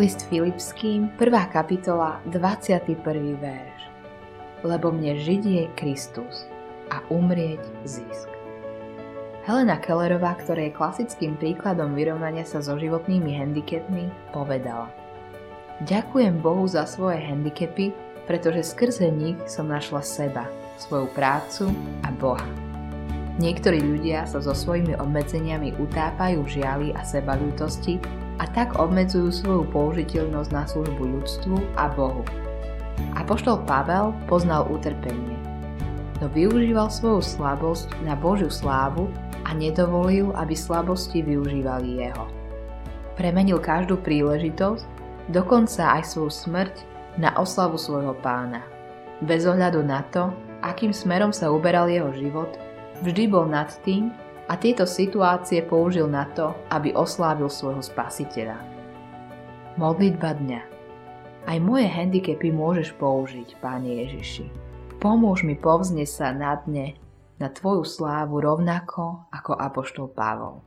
List Filipským, 1. kapitola, 21. verš. Lebo mne žiť je Kristus a umrieť zisk. Helena Kellerová, ktorá je klasickým príkladom vyrovnania sa so životnými handicapmi, povedala Ďakujem Bohu za svoje handicapy, pretože skrze nich som našla seba, svoju prácu a Boha. Niektorí ľudia sa so svojimi obmedzeniami utápajú v žiali a sebalútosti a tak obmedzujú svoju použiteľnosť na službu ľudstvu a Bohu. Apoštol Pavel poznal utrpenie, no využíval svoju slabosť na Božiu slávu a nedovolil, aby slabosti využívali jeho. Premenil každú príležitosť, dokonca aj svoju smrť, na oslavu svojho pána. Bez ohľadu na to, akým smerom sa uberal jeho život, Vždy bol nad tým a tieto situácie použil na to, aby oslávil svojho spasiteľa. Modlitba dňa Aj moje handicapy môžeš použiť, Páne Ježiši. Pomôž mi povznieť sa na dne na Tvoju slávu rovnako ako Apoštol Pavol.